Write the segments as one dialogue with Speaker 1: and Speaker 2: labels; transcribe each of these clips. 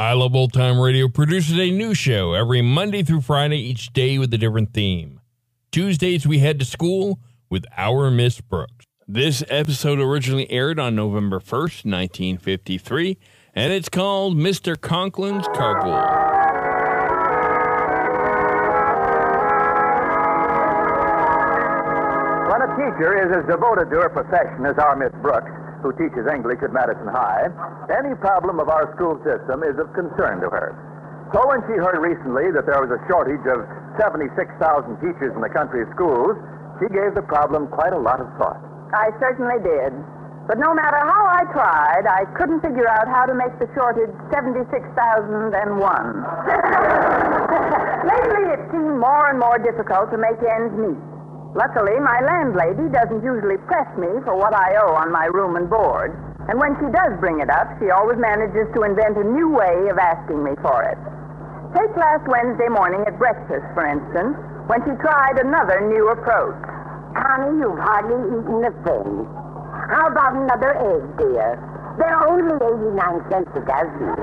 Speaker 1: I Love Old Time Radio produces a new show every Monday through Friday, each day with a different theme. Tuesdays, we head to school with Our Miss Brooks. This episode originally aired on November 1st, 1953, and it's called Mr. Conklin's Carpool.
Speaker 2: When a teacher is as devoted to her profession as our Miss Brooks, who teaches English at Madison High, any problem of our school system is of concern to her. So when she heard recently that there was a shortage of 76,000 teachers in the country's schools, she gave the problem quite a lot of thought.
Speaker 3: I certainly did. But no matter how I tried, I couldn't figure out how to make the shortage 76,001. Lately, it seemed more and more difficult to make ends meet. Luckily, my landlady doesn't usually press me for what I owe on my room and board. And when she does bring it up, she always manages to invent a new way of asking me for it. Take last Wednesday morning at breakfast, for instance, when she tried another new approach.
Speaker 4: Connie, you've hardly eaten a thing. How about another egg, dear? They're only 89 cents a dozen.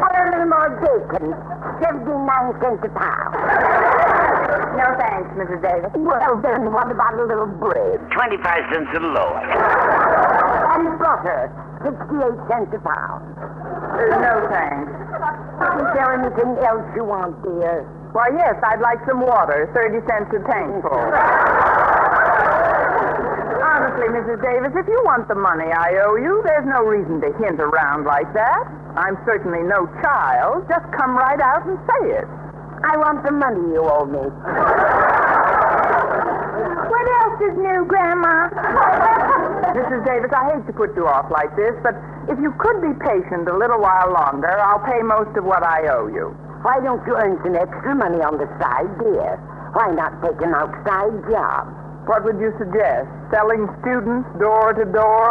Speaker 4: or a little more bacon, 79 cents a pound.
Speaker 3: No thanks, Mrs. Davis.
Speaker 4: Well, then, what about a little bread?
Speaker 5: 25 cents a loaf.
Speaker 4: And butter, 68 cents a pound.
Speaker 3: Uh, no thanks.
Speaker 4: Is there anything else you want, dear?
Speaker 3: Why, yes, I'd like some water, 30 cents a tankful. Honestly, Mrs. Davis, if you want the money I owe you, there's no reason to hint around like that. I'm certainly no child. Just come right out and say it.
Speaker 4: I want the money you owe me.
Speaker 3: What else is new, Grandma? Mrs. Davis, I hate to put you off like this, but if you could be patient a little while longer, I'll pay most of what I owe you.
Speaker 4: Why don't you earn some extra money on the side, dear? Why not take an outside job?
Speaker 3: What would you suggest? Selling students door to door?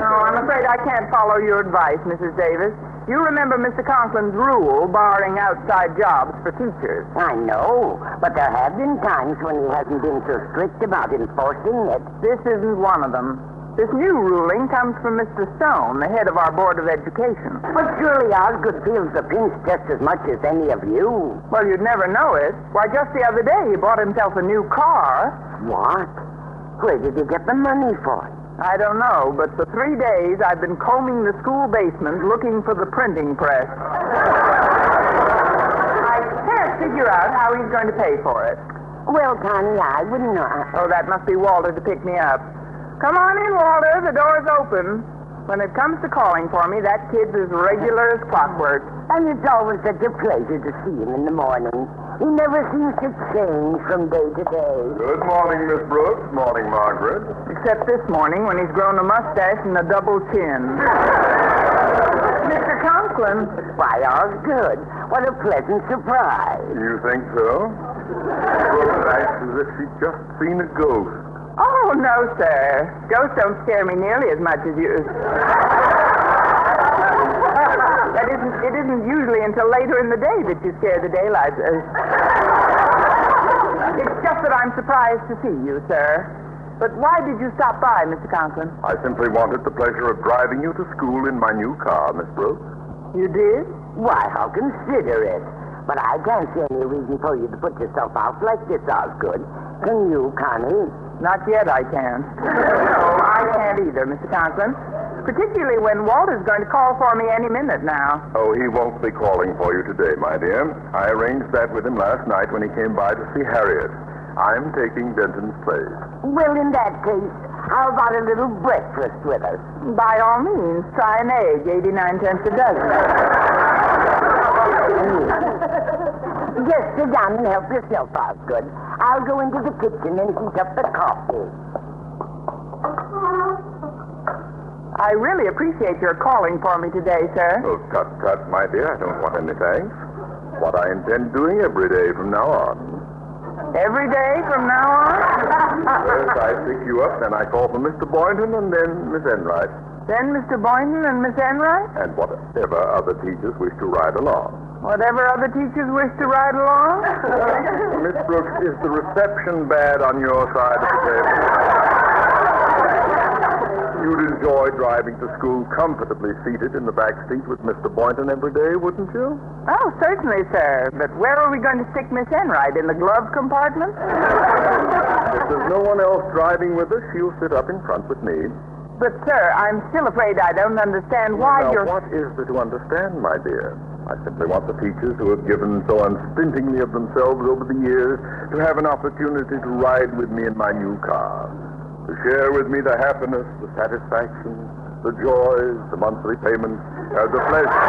Speaker 3: no, I'm afraid I can't follow your advice, Mrs. Davis. You remember Mr. Conklin's rule barring outside jobs for teachers.
Speaker 4: I know, but there have been times when he hasn't been so strict about enforcing it.
Speaker 3: This isn't one of them. This new ruling comes from Mr. Stone, the head of our Board of Education.
Speaker 4: But surely Osgood feels the pinch just as much as any of you.
Speaker 3: Well, you'd never know it. Why, just the other day he bought himself a new car.
Speaker 4: What? Where did he get the money for it?
Speaker 3: I don't know, but for three days I've been combing the school basement looking for the printing press. I can't figure out how he's going to pay for it.
Speaker 4: Well, Connie, I wouldn't know.
Speaker 3: Oh, that must be Walter to pick me up. Come on in, Walter. The door's open. When it comes to calling for me, that kid's as regular as clockwork.
Speaker 4: And it's always such a pleasure to see him in the morning. He never seems to change from day to day.
Speaker 6: Good morning, Miss Brooks. Morning, Margaret.
Speaker 3: Except this morning when he's grown a mustache and a double chin. Mr. Conklin.
Speaker 4: Why, good. what a pleasant surprise.
Speaker 6: You think so? Brooks acts as if she'd just seen a ghost.
Speaker 3: Oh, no, sir. Ghosts don't scare me nearly as much as you. that isn't, it isn't usually until later in the day that you scare the daylight. Uh, it's just that I'm surprised to see you, sir. But why did you stop by, Mr. Conklin?
Speaker 6: I simply wanted the pleasure of driving you to school in my new car, Miss Brooks.
Speaker 3: You did?
Speaker 4: Why, how considerate. But I can't see any reason for you to put yourself out like this, Osgood. Can you, Connie?
Speaker 3: Not yet, I can't. no, I can't either, Mr. Conklin. Particularly when Walter's going to call for me any minute now.
Speaker 6: Oh, he won't be calling for you today, my dear. I arranged that with him last night when he came by to see Harriet. I'm taking Denton's place.
Speaker 4: Well, in that case, how about a little breakfast with us?
Speaker 3: By all means, try an egg, 89 cents a dozen.
Speaker 4: Just sit down and help yourself, Osgood. I'll go into the kitchen and heat up the coffee.
Speaker 3: I really appreciate your calling for me today, sir.
Speaker 6: Oh, tut, tut, my dear. I don't want any thanks. What I intend doing every day from now on.
Speaker 3: Every day from now on?
Speaker 6: First, I pick you up, then I call for Mr. Boynton, and then Miss Enright,
Speaker 3: then Mr. Boynton and Miss Enright?
Speaker 6: and whatever other teachers wish to ride along.
Speaker 3: Whatever other teachers wish to ride along?
Speaker 6: Miss Brooks, is the reception bad on your side of the table? You'd enjoy driving to school comfortably seated in the back seat with Mr. Boynton every day, wouldn't you?
Speaker 3: oh, certainly, sir. But where are we going to stick Miss Enright? In the glove compartment?
Speaker 6: If there's no one else driving with us, she'll sit up in front with me.
Speaker 3: But, sir, I'm still afraid I don't understand why
Speaker 6: now,
Speaker 3: you're.
Speaker 6: what is there to understand, my dear? I simply want the teachers who have given so unstintingly of themselves over the years to have an opportunity to ride with me in my new car, to share with me the happiness, the satisfaction, the joys, the monthly payments, uh, the pleasure.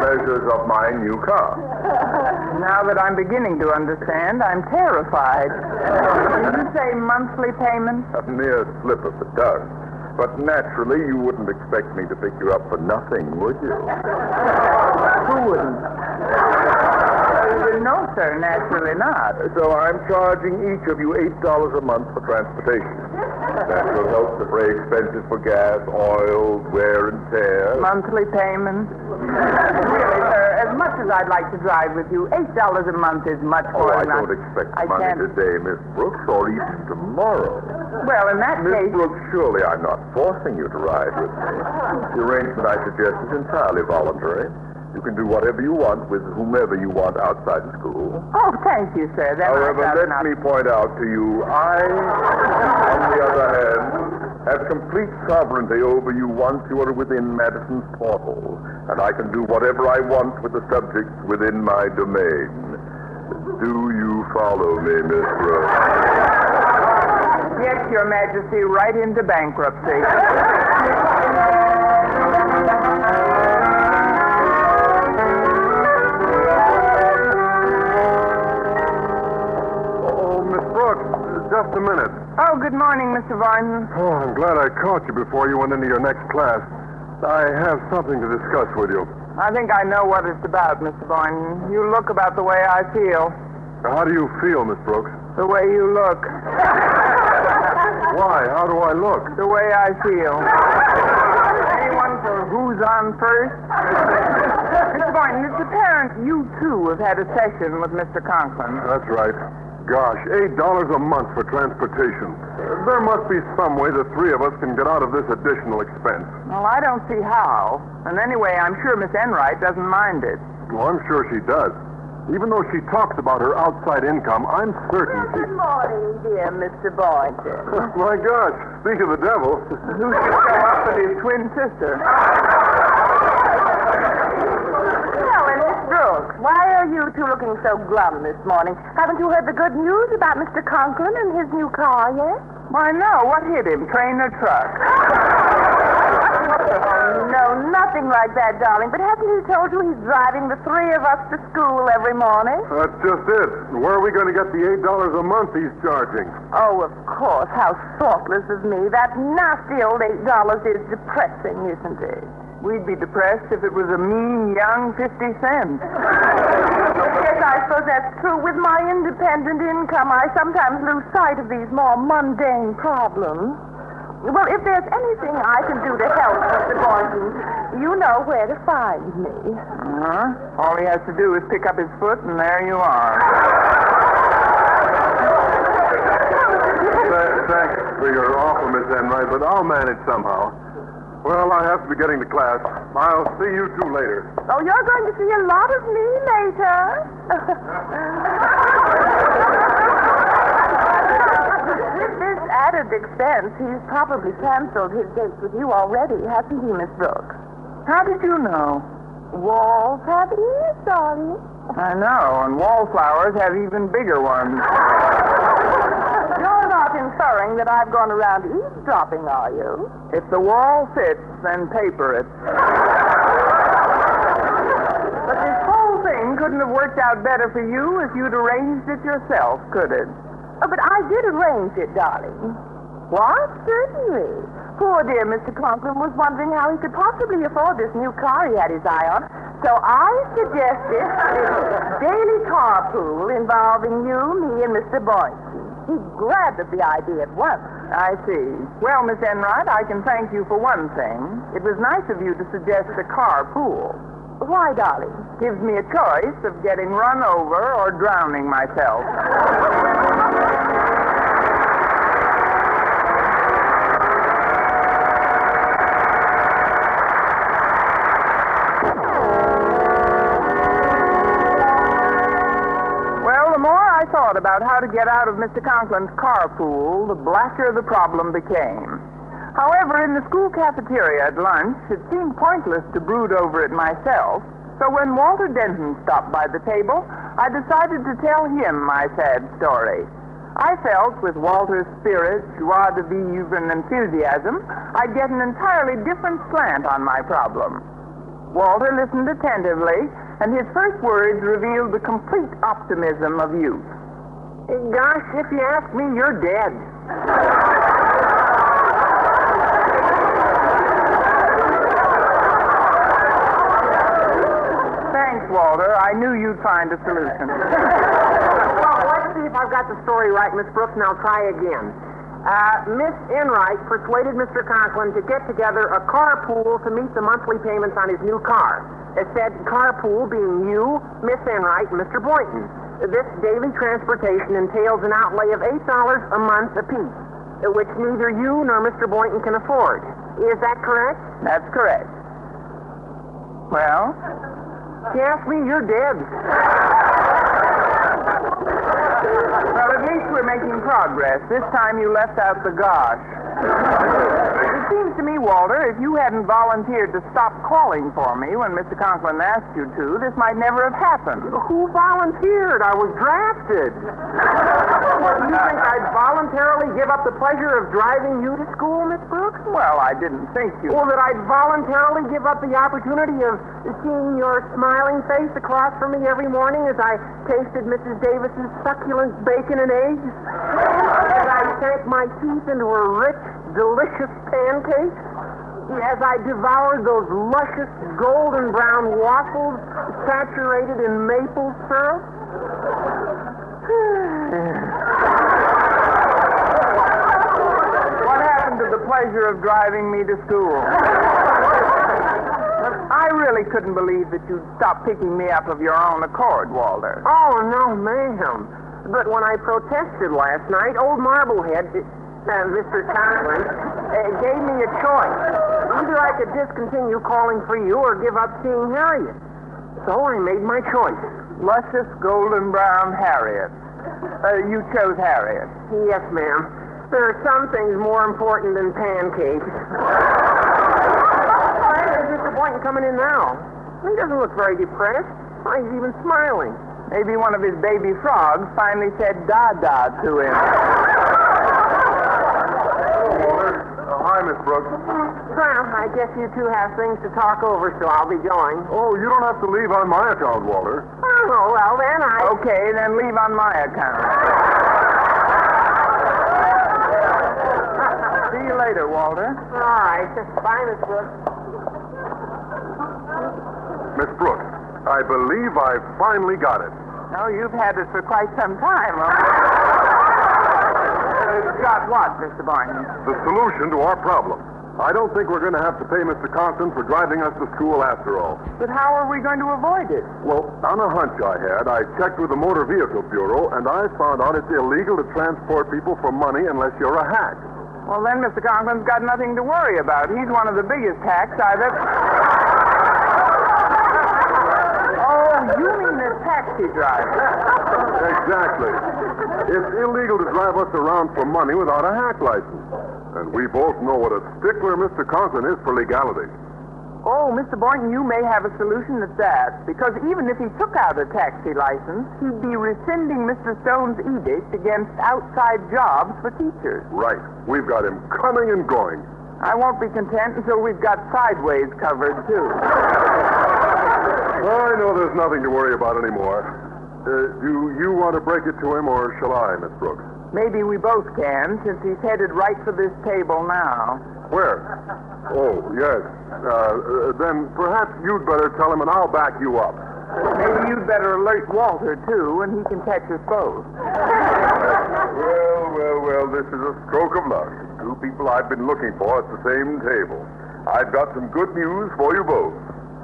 Speaker 6: pleasures of my new car.
Speaker 3: Now that I'm beginning to understand, I'm terrified. Did you say monthly payment?
Speaker 6: A mere slip of the tongue. But naturally, you wouldn't expect me to pick you up for nothing, would you?
Speaker 3: Who wouldn't? No, sir, naturally not.
Speaker 6: So I'm charging each of you eight dollars a month for transportation. That will help to defray expenses for gas, oil, wear and tear.
Speaker 3: Monthly payment? really, sir, as much as I'd like to drive with you, eight dollars a month is much
Speaker 6: Oh,
Speaker 3: more
Speaker 6: I
Speaker 3: than
Speaker 6: don't expect
Speaker 3: I
Speaker 6: money
Speaker 3: can't.
Speaker 6: today, Miss Brooks, or even tomorrow.
Speaker 3: Well, in that
Speaker 6: Miss
Speaker 3: case,
Speaker 6: Brooks, surely I'm not forcing you to ride with me. The arrangement I suggest is entirely voluntary. You can do whatever you want with whomever you want outside of school.
Speaker 3: oh, thank you, sir. Then
Speaker 6: However, let me point out to you, I, on the other hand, have complete sovereignty over you once you are within Madison's portal, and I can do whatever I want with the subjects within my domain. Do you follow me, Miss Brooks?
Speaker 3: Yes, Your Majesty, right into bankruptcy.
Speaker 6: just a minute.
Speaker 3: Oh, good morning, Mr. Boynton.
Speaker 6: Oh, I'm glad I caught you before you went into your next class. I have something to discuss with you.
Speaker 3: I think I know what it's about, Mr. Boynton. You look about the way I feel.
Speaker 6: How do you feel, Miss Brooks?
Speaker 3: The way you look.
Speaker 6: Why? How do I look?
Speaker 3: The way I feel. Anyone for who's on first? Mr. Boynton, it's apparent you, too, have had a session with Mr. Conklin.
Speaker 6: That's right. Gosh, eight dollars a month for transportation. There must be some way the three of us can get out of this additional expense.
Speaker 3: Well, I don't see how. And anyway, I'm sure Miss Enright doesn't mind it.
Speaker 6: Well, I'm sure she does. Even though she talks about her outside income, I'm certain she.
Speaker 4: Good morning, dear Mr. Boynton.
Speaker 6: My gosh, speak of the devil.
Speaker 3: Who should show up with his twin sister?
Speaker 4: Well, Brooks, why are you two looking so glum this morning? Haven't you heard the good news about Mr. Conklin and his new car yet?
Speaker 3: Why, no. What hit him? Train or truck?
Speaker 4: Oh, no, nothing like that, darling. But hasn't he told you he's driving the three of us to school every morning?
Speaker 6: That's just it. Where are we going to get the eight dollars a month he's charging?
Speaker 4: Oh, of course. How thoughtless of me. That nasty old eight dollars is depressing, isn't it?
Speaker 3: We'd be depressed if it was a mean, young 50 cents.
Speaker 4: Yes, I suppose that's true. With my independent income, I sometimes lose sight of these more mundane problems. Well, if there's anything I can do to help, Mr. Boynton, you know where to find me.
Speaker 3: Uh-huh. All he has to do is pick up his foot, and there you are.
Speaker 6: Thanks for your offer, Miss Enright, but I'll manage somehow. Well, I have to be getting to class. I'll see you two later.
Speaker 4: Oh, you're going to see a lot of me later. With this added expense, he's probably canceled his date with you already, hasn't he, Miss Brooks?
Speaker 3: How did you know?
Speaker 7: Walls have ears, darling.
Speaker 3: I know, and wallflowers have even bigger ones.
Speaker 7: You're not inferring that I've gone around eavesdropping, are you?
Speaker 3: If the wall fits, then paper it. but this whole thing couldn't have worked out better for you if you'd arranged it yourself, could it?
Speaker 7: Oh, but I did arrange it, darling. What? Certainly. Poor dear Mr. Conklin was wondering how he could possibly afford this new car he had his eye on. So I suggested this daily carpool involving you, me, and Mr. Boynton. He grabbed at the idea at once.
Speaker 3: I see. Well, Miss Enright, I can thank you for one thing. It was nice of you to suggest a carpool.
Speaker 7: Why, darling?
Speaker 3: Gives me a choice of getting run over or drowning myself. About how to get out of Mr. Conklin's carpool, the blacker the problem became. However, in the school cafeteria at lunch, it seemed pointless to brood over it myself. So when Walter Denton stopped by the table, I decided to tell him my sad story. I felt with Walter's spirit, joie de vivre, and enthusiasm, I'd get an entirely different slant on my problem. Walter listened attentively, and his first words revealed the complete optimism of youth.
Speaker 5: Gosh, if you ask me, you're dead.
Speaker 3: Thanks, Walter. I knew you'd find a solution.
Speaker 5: Well, let's see if I've got the story right, Miss Brooks, and I'll try again. Uh, Miss Enright persuaded Mr. Conklin to get together a carpool to meet the monthly payments on his new car. It said carpool being you, Miss Enright, and Mr. Boynton. This daily transportation entails an outlay of $8 a month apiece, which neither you nor Mr. Boynton can afford. Is that correct?
Speaker 3: That's correct. Well,
Speaker 5: ask me, you're dead.
Speaker 3: well, at least we're making progress. This time you left out the gosh. Seems to me, Walter, if you hadn't volunteered to stop calling for me when Mr. Conklin asked you to, this might never have happened.
Speaker 5: Who volunteered? I was drafted. Do you think I'd voluntarily give up the pleasure of driving you to school, Miss Brooks?
Speaker 3: Well, I didn't think you.
Speaker 5: Or that I'd voluntarily give up the opportunity of seeing your smiling face across from me every morning as I tasted Mrs. Davis's succulent bacon and eggs? As I sank my teeth into her rich, delicious pancakes? As I devoured those luscious golden brown waffles saturated in maple syrup?
Speaker 3: What happened to the pleasure of driving me to school? I really couldn't believe that you'd stop picking me up of your own accord, Walter.
Speaker 5: Oh, no, ma'am. But when I protested last night, old Marblehead, uh, Mr. Conklin, uh, gave me a choice. Either I could discontinue calling for you or give up seeing Harriet. So I made my choice.
Speaker 3: Luscious golden brown Harriet. Uh, you chose Harriet.
Speaker 5: Yes, ma'am. There are some things more important than pancakes. Why is Mr. Boynton coming in now? He doesn't look very depressed. Why, he's even smiling.
Speaker 3: Maybe one of his baby frogs finally said da-da to him.
Speaker 8: Walter. Uh, hi, Miss Brooks.
Speaker 5: Well, I guess you two have things to talk over, so I'll be going.
Speaker 8: Oh, you don't have to leave on my account, Walter.
Speaker 5: Oh, well, then I...
Speaker 3: Okay, then leave on my account. See you later, Walter.
Speaker 5: All right. Bye, Miss Brooks.
Speaker 8: Miss Brooks, I believe I've finally got it.
Speaker 3: Oh, you've had it for quite some time, huh? Got what, Mr. Boynton?
Speaker 8: The solution to our problem. I don't think we're going to have to pay Mr. Conklin for driving us to school after all.
Speaker 3: But how are we going to avoid it?
Speaker 8: Well, on a hunch I had, I checked with the Motor Vehicle Bureau, and I found out it's illegal to transport people for money unless you're a hack.
Speaker 3: Well, then Mr. Conklin's got nothing to worry about. He's one of the biggest hacks I've ever... Oh, you mean a taxi driver?
Speaker 8: Exactly. It's illegal to drive us around for money without a hack license. And we both know what a stickler Mr. Conklin is for legality.
Speaker 3: Oh, Mr. Boynton, you may have a solution to that. Because even if he took out a taxi license, he'd be rescinding Mr. Stone's edict against outside jobs for teachers.
Speaker 6: Right. We've got him coming and going.
Speaker 3: I won't be content until we've got sideways covered, too.
Speaker 6: I know there's nothing to worry about anymore. Uh, do you want to break it to him, or shall I, Miss Brooks?
Speaker 3: Maybe we both can, since he's headed right for this table now.
Speaker 6: Where? Oh, yes. Uh, uh, then perhaps you'd better tell him, and I'll back you up.
Speaker 3: Maybe you'd better alert Walter, too, and he can catch us both.
Speaker 6: Well, well, well, this is a stroke of luck. Two people I've been looking for at the same table. I've got some good news for you both.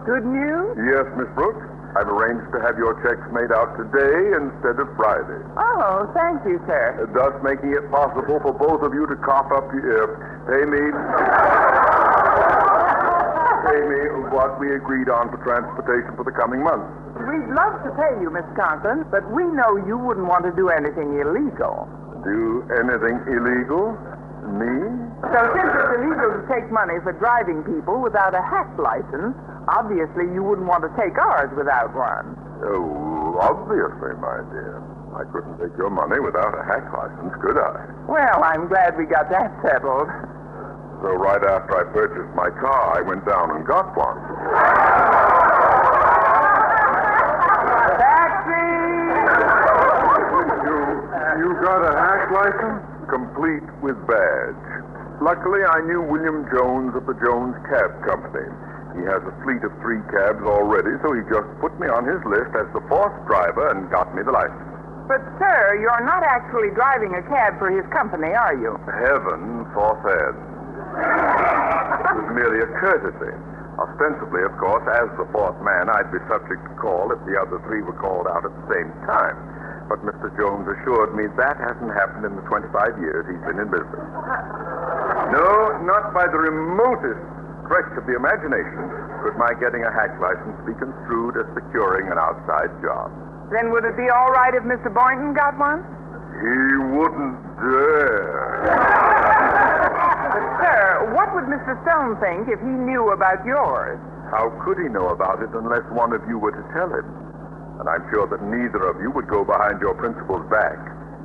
Speaker 3: Good news?
Speaker 6: Yes, Miss Brooks. I've arranged to have your checks made out today instead of Friday,
Speaker 3: Oh, thank you, sir.
Speaker 6: thus making it possible for both of you to cough up your, uh, pay me, pay me what we agreed on for transportation for the coming month.
Speaker 3: We'd love to pay you, Miss Conklin, but we know you wouldn't want to do anything illegal.
Speaker 6: Do anything illegal? Me?
Speaker 3: So since it's illegal to take money for driving people without a hack license, obviously you wouldn't want to take ours without one.
Speaker 6: Oh, obviously, my dear. I couldn't take your money without a hack license, could I?
Speaker 3: Well, I'm glad we got that settled.
Speaker 6: So right after I purchased my car, I went down and got one.
Speaker 3: Taxi!
Speaker 6: You, you got a hack license? Complete with badge. Luckily, I knew William Jones of the Jones Cab Company. He has a fleet of three cabs already, so he just put me on his list as the fourth driver and got me the license.
Speaker 3: But, sir, you're not actually driving a cab for his company, are you?
Speaker 6: Heaven forfend. It was merely a courtesy. Ostensibly, of course, as the fourth man, I'd be subject to call if the other three were called out at the same time. But Mr. Jones assured me that hasn't happened in the 25 years he's been in business. No, not by the remotest stretch of the imagination could my getting a hack license be construed as securing an outside job.
Speaker 3: Then would it be all right if Mr. Boynton got one?
Speaker 6: He wouldn't dare.
Speaker 3: But, sir, what would Mr. Stone think if he knew about yours?
Speaker 6: How could he know about it unless one of you were to tell him? And I'm sure that neither of you would go behind your principal's back,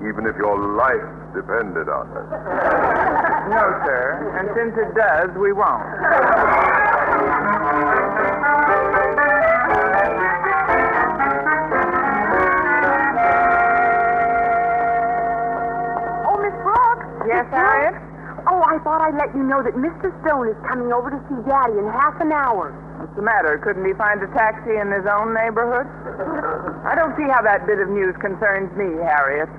Speaker 6: even if your life depended on it.
Speaker 3: No, sir. And since it does, we won't.
Speaker 9: Oh, Miss Brooks.
Speaker 3: Yes, Harriet?
Speaker 9: Oh, I thought I'd let you know that Mr. Stone is coming over to see Daddy in half an hour.
Speaker 3: What's the matter? Couldn't he find a taxi in his own neighborhood? I don't see how that bit of news concerns me, Harriet.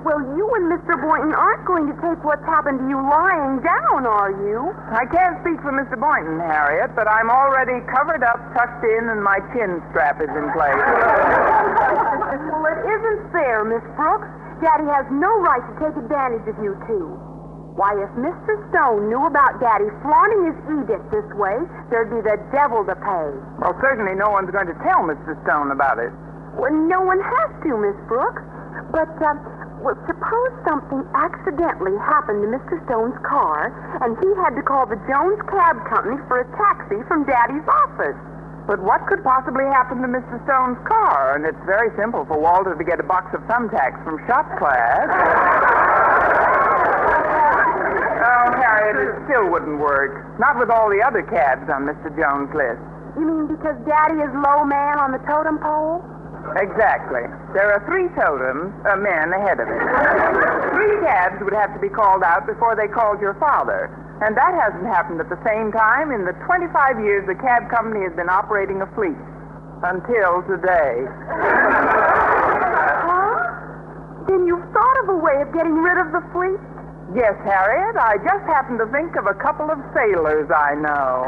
Speaker 9: Well, you and Mr. Boynton aren't going to take what's happened to you lying down, are you?
Speaker 3: I can't speak for Mr. Boynton, Harriet, but I'm already covered up, tucked in, and my chin strap is in place.
Speaker 9: well, it isn't fair, Miss Brooks. Daddy has no right to take advantage of you two. Why, if Mr. Stone knew about Daddy flaunting his edict this way, there'd be the devil to pay.
Speaker 3: Well, certainly no one's going to tell Mr. Stone about it.
Speaker 9: Well, no one has to, Miss Brooks. But, uh, well, suppose something accidentally happened to Mr. Stone's car, and he had to call the Jones Cab Company for a taxi from Daddy's office.
Speaker 3: But what could possibly happen to Mr. Stone's car? And it's very simple for Walter to get a box of thumbtacks from shop class. Oh, Harriet, it still wouldn't work. Not with all the other cabs on Mr. Jones' list.
Speaker 9: You mean because Daddy is low man on the totem pole?
Speaker 3: Exactly. There are three totems, uh, men ahead of it. three cabs would have to be called out before they called your father. And that hasn't happened at the same time in the 25 years the cab company has been operating a fleet. Until today.
Speaker 9: Huh? Then you've thought of a way of getting rid of the fleet?
Speaker 3: Yes, Harriet, I just happened to think of a couple of sailors I know.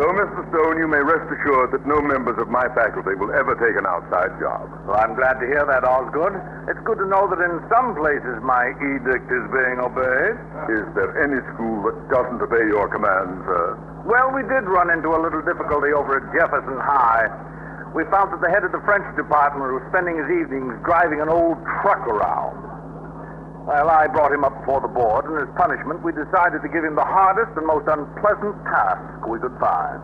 Speaker 6: So, Mr. Stone, you may rest assured that no members of my faculty will ever take an outside job.
Speaker 10: Well, I'm glad to hear that, Osgood. It's good to know that in some places my edict is being obeyed.
Speaker 6: Is there any school that doesn't obey your commands, sir?
Speaker 10: Well, we did run into a little difficulty over at Jefferson High. We found that the head of the French department was spending his evenings driving an old truck around. Well, I brought him up before the board, and as punishment, we decided to give him the hardest and most unpleasant task we could find.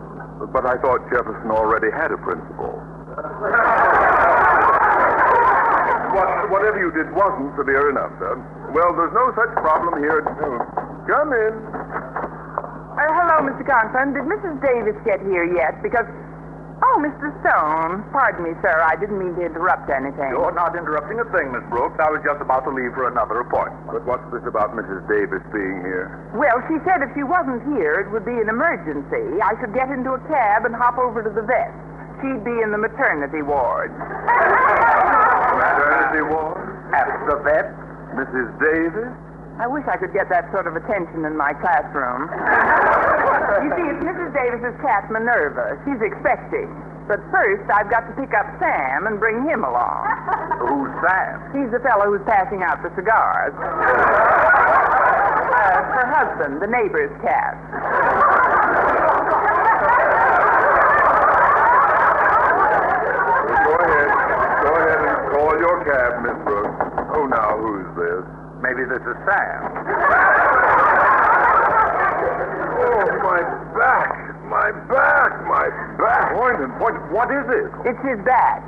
Speaker 6: But I thought Jefferson already had a principal. what, whatever you did wasn't severe enough, sir. Well, there's no such problem here. At noon. Come in.
Speaker 3: Uh, hello, Mr. Conklin. Did Mrs. Davis get here yet? Because. Oh, Mr. Stone. Pardon me, sir. I didn't mean to interrupt anything.
Speaker 10: You're not interrupting a thing, Miss Brooks. I was just about to leave for another appointment.
Speaker 6: But what's this about Mrs. Davis being here?
Speaker 3: Well, she said if she wasn't here, it would be an emergency. I should get into a cab and hop over to the vet. She'd be in the maternity ward.
Speaker 6: Maternity ward?
Speaker 10: At the vet?
Speaker 6: Mrs. Davis?
Speaker 3: I wish I could get that sort of attention in my classroom. You see, it's Mrs. Davis's cat, Minerva. She's expecting. But first, I've got to pick up Sam and bring him along.
Speaker 10: Who's Sam?
Speaker 3: He's the fellow who's passing out the cigars. Uh, her husband, the neighbor's cat.
Speaker 6: Go ahead. Go ahead and call your cab, Miss Brooks. Oh, now, who's this?
Speaker 10: Maybe this is Sam.
Speaker 6: Oh, my back. My back. My back.
Speaker 10: Boynton, what, what is it?
Speaker 3: It's his back.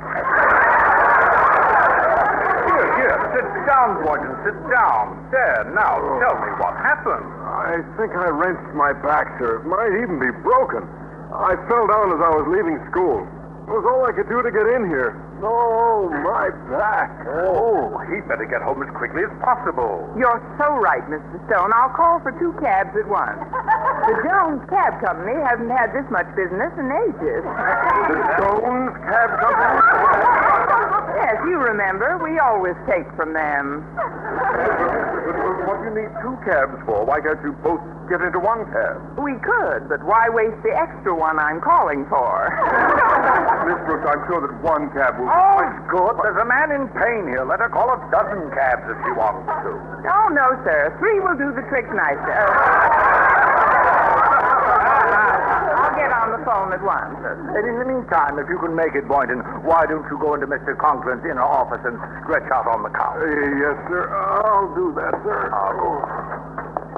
Speaker 10: Here, here, sit down, Boynton, sit down. There, now, tell me what happened.
Speaker 6: I think I wrenched my back, sir. It might even be broken. I fell down as I was leaving school. It was all I could do to get in here. Oh, my back.
Speaker 10: Oh, he'd better get home as quickly as possible.
Speaker 3: You're so right, Mr. Stone. I'll call for two cabs at once. The Jones Cab Company hasn't had this much business in ages.
Speaker 6: The Stones Cab Company?
Speaker 3: Yes, you remember. We always take from them.
Speaker 6: What do you need two cabs for? Why can't you both get into one cab?
Speaker 3: We could, but why waste the extra one I'm calling for?
Speaker 6: Miss Brooks, I'm sure that one cab will...
Speaker 10: Oh, it's good. There's a man in pain here. Let her call a dozen cabs if she wants to.
Speaker 3: Oh, no, sir. Three will do the trick nicely. Get on the phone at once.
Speaker 10: And in the meantime, if you can make it, Boynton, why don't you go into Mr. Conklin's inner office and stretch out on the couch?
Speaker 6: Uh, yes, sir. I'll do that, sir.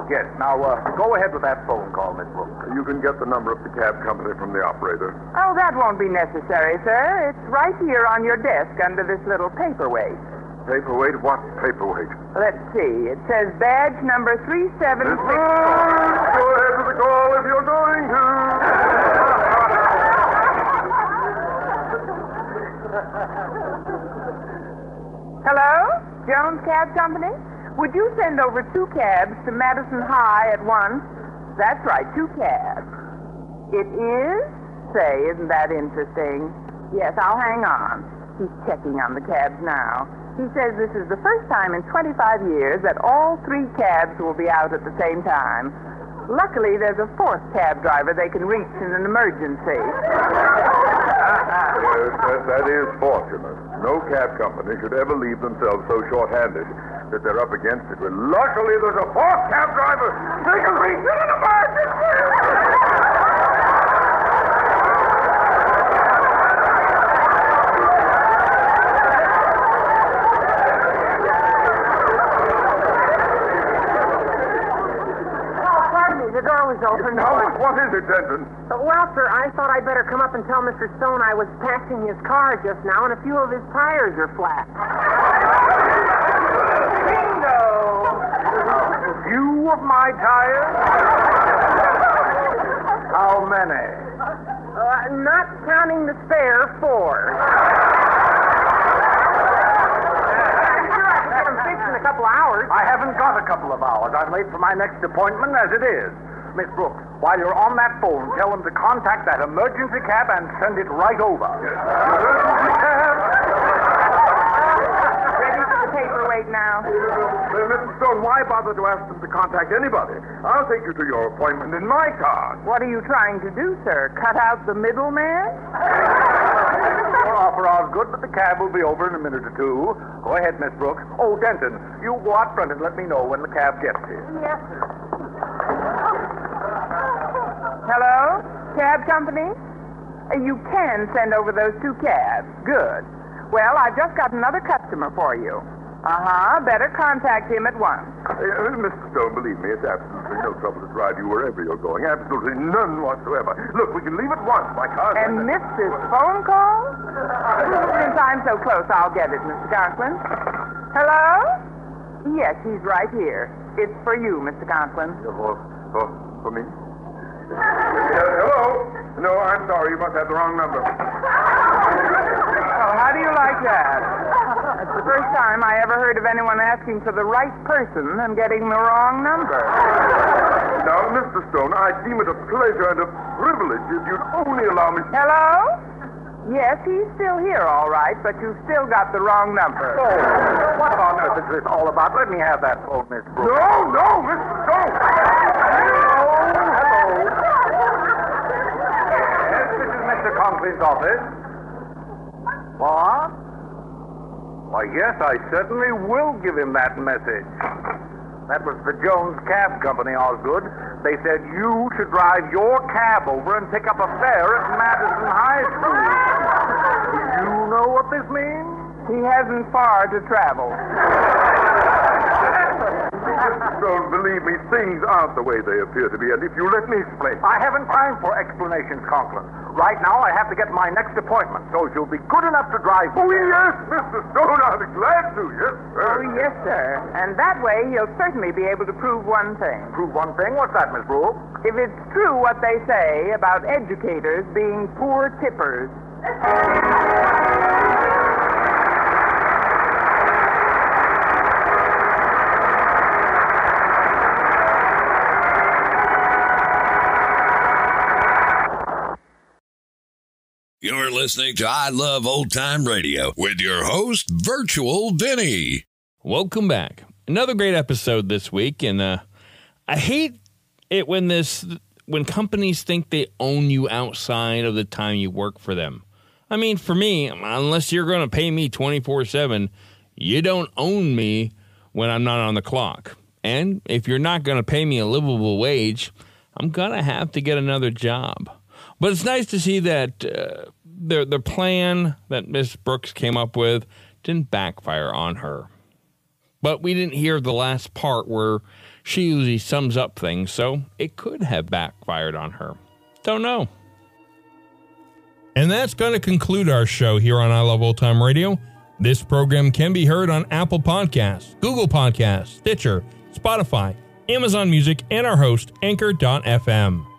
Speaker 10: Yes, now, uh, go ahead with that phone call, Miss Brooks.
Speaker 6: You can get the number of the cab company from the operator.
Speaker 3: Oh, that won't be necessary, sir. It's right here on your desk under this little paperweight.
Speaker 6: Paperweight? What paperweight?
Speaker 3: Let's see. It says badge number 3764.
Speaker 6: Miss Brooks, go ahead with the call if you're going to.
Speaker 3: Hello? Jones Cab Company? Would you send over two cabs to Madison High at once? That's right, two cabs. It is? Say, isn't that interesting? Yes, I'll hang on. He's checking on the cabs now. He says this is the first time in 25 years that all three cabs will be out at the same time. Luckily, there's a fourth cab driver they can reach in an emergency.
Speaker 6: Yes, that, that is fortunate. No cab company should ever leave themselves so short-handed that they're up against it. Well, luckily, there's a fourth cab driver. They can reach in an emergency.
Speaker 5: Oh, pardon me. The door was open.
Speaker 6: Now, what is it, Denton?
Speaker 5: Well, sir, I thought I'd better come up and tell Mr. Stone I was passing his car just now, and a few of his tires are flat.
Speaker 10: Bingo! A few of my tires? How many?
Speaker 5: Uh, not counting the spare four. I'm sure I get them fixed in a couple of hours.
Speaker 10: I haven't got a couple of hours. I'm late for my next appointment as it is. Miss Brooks, while you're on that phone, tell them to contact that emergency cab and send it right over. Emergency cab?
Speaker 3: Ready for the paperweight now?
Speaker 6: Uh, Mr. Stone, why bother to ask them to contact anybody? I'll take you to your appointment in my car.
Speaker 3: What are you trying to do, sir? Cut out the middleman?
Speaker 10: Your offer hour's good, but the cab will be over in a minute or two. Go ahead, Miss Brooks. Oh, Denton, you go out front and let me know when the cab gets here.
Speaker 5: Yes, sir.
Speaker 3: Hello? Cab company? Uh, You can send over those two cabs. Good. Well, I've just got another customer for you. Uh-huh. Better contact him at once.
Speaker 6: Uh, uh, Mr. Stone, believe me, it's absolutely no trouble to drive you wherever you're going. Absolutely none whatsoever. Look, we can leave at once. My car's
Speaker 3: And miss this phone call? Since I'm so close, I'll get it, Mr. Conklin. Hello? Yes, he's right here. It's for you, Mr. Conklin.
Speaker 6: For, for, for me? Hello? No, I'm sorry. You must have the wrong number.
Speaker 3: Oh, how do you like that? It's the first time I ever heard of anyone asking for the right person and getting the wrong number.
Speaker 6: Now, Mr. Stone, I deem it a pleasure and a privilege if you'd only allow me. To...
Speaker 3: Hello? Yes, he's still here, all right, but you've still got the wrong number.
Speaker 10: Oh, what on earth is this all about? Let me have that phone, Miss Brooks.
Speaker 6: No, no, Mr. Stone!
Speaker 10: Yes, this is Mr. Conklin's office. What? Why, yes, I certainly will give him that message. That was the Jones Cab Company, Osgood. They said you should drive your cab over and pick up a fare at Madison High School. Do you know what this means?
Speaker 3: He hasn't far to travel.
Speaker 6: Mr. Stone, believe me, things aren't the way they appear to be, and if you let me explain.
Speaker 10: I haven't time for explanations, Conklin. Right now, I have to get my next appointment, so if you'll be good enough to drive.
Speaker 6: Oh, yes, Mr. Stone, I'll be glad to, yes, sir.
Speaker 3: Oh, yes, sir. And that way, he'll certainly be able to prove one thing.
Speaker 10: Prove one thing. What's that, Miss Brooks?
Speaker 3: If it's true what they say about educators being poor tippers.
Speaker 11: You're listening to I Love Old Time Radio with your host, Virtual Vinny.
Speaker 1: Welcome back. Another great episode this week, and uh, I hate it when this when companies think they own you outside of the time you work for them. I mean, for me, unless you're going to pay me twenty four seven, you don't own me when I'm not on the clock. And if you're not going to pay me a livable wage, I'm gonna have to get another job. But it's nice to see that uh, the the plan that Miss Brooks came up with didn't backfire on her. But we didn't hear the last part where she usually sums up things, so it could have backfired on her. Don't know. And that's going to conclude our show here on I Love Old Time Radio. This program can be heard on Apple Podcasts, Google Podcasts, Stitcher, Spotify, Amazon Music, and our host, Anchor.fm.